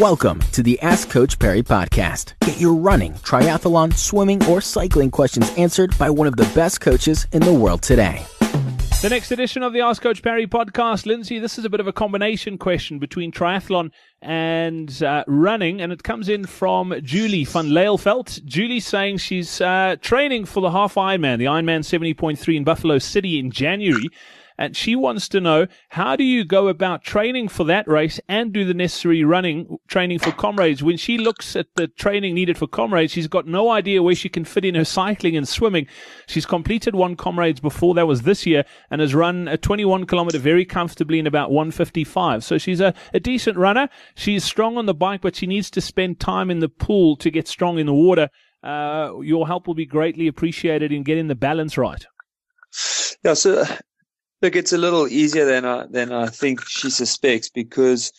Welcome to the Ask Coach Parry podcast. Get your running, triathlon, swimming, or cycling questions answered by one of the best coaches in the world today. The next edition of the Ask Coach Parry podcast, Lindsay, this is a bit of a combination question between triathlon and uh, running, and it comes in from Julie van Leelveld. Julie's saying she's uh, training for the half Ironman, the Ironman 70.3 in Buffalo City in January and she wants to know how do you go about training for that race and do the necessary running training for comrades? When she looks at the training needed for comrades she's got no idea where she can fit in her cycling and swimming. She's completed one comrades before that was this year and has run a 21 kilometer very comfortably in about 155 so she's a, a decent runner. She's strong on the bike but she needs to spend time in the pool to get strong in the water. Uh, your help will be greatly appreciated in getting the balance right. Yeah, so Look, it's a little easier than I than I think she suspects because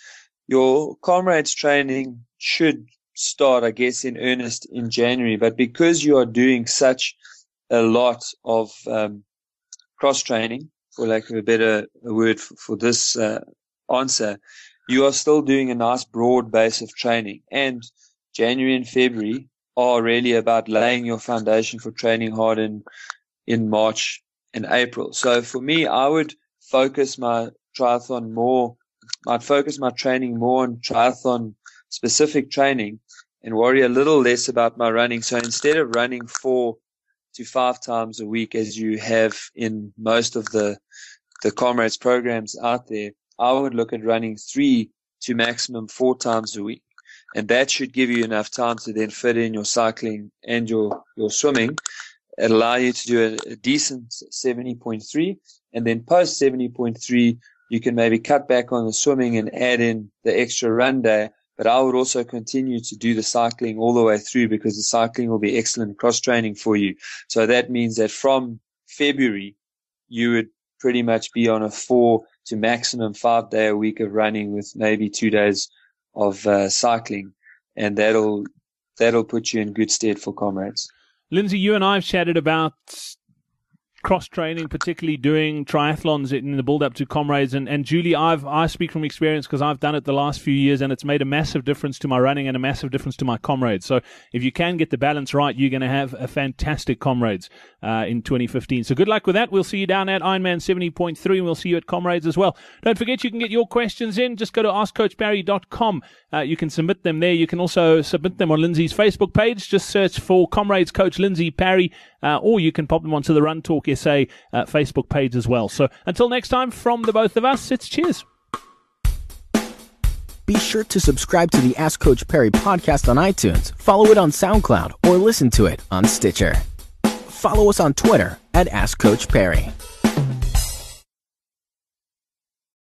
your comrades training should start, I guess, in earnest in January. But because you are doing such a lot of um, cross training, for lack of a better word for, for this uh, answer, you are still doing a nice broad base of training. And January and February are really about laying your foundation for training hard in in March in April. So for me, I would focus my triathlon more. I'd focus my training more on triathlon specific training and worry a little less about my running. So instead of running four to five times a week as you have in most of the the comrades programs out there, I would look at running three to maximum four times a week. And that should give you enough time to then fit in your cycling and your, your swimming allow you to do a, a decent 70.3 and then post 70.3 you can maybe cut back on the swimming and add in the extra run day but I would also continue to do the cycling all the way through because the cycling will be excellent cross training for you. So that means that from February, you would pretty much be on a four to maximum five day a week of running with maybe two days of uh, cycling. And that'll, that'll put you in good stead for comrades. Lindsay, you and I have chatted about cross training, particularly doing triathlons in the build up to comrades. And, and Julie, I've, I speak from experience because I've done it the last few years and it's made a massive difference to my running and a massive difference to my comrades. So if you can get the balance right, you're going to have a fantastic comrades uh, in 2015. So good luck with that. We'll see you down at Ironman 70.3 and we'll see you at comrades as well. Don't forget you can get your questions in. Just go to askcoachparry.com. Uh, you can submit them there. You can also submit them on Lindsay's Facebook page. Just search for comrades coach Lindsay Parry uh, or you can pop them onto the Run Talk SA uh, Facebook page as well. So until next time, from the both of us, it's cheers. Be sure to subscribe to the Ask Coach Parry podcast on iTunes, follow it on SoundCloud, or listen to it on Stitcher. Follow us on Twitter at Ask Coach Parry.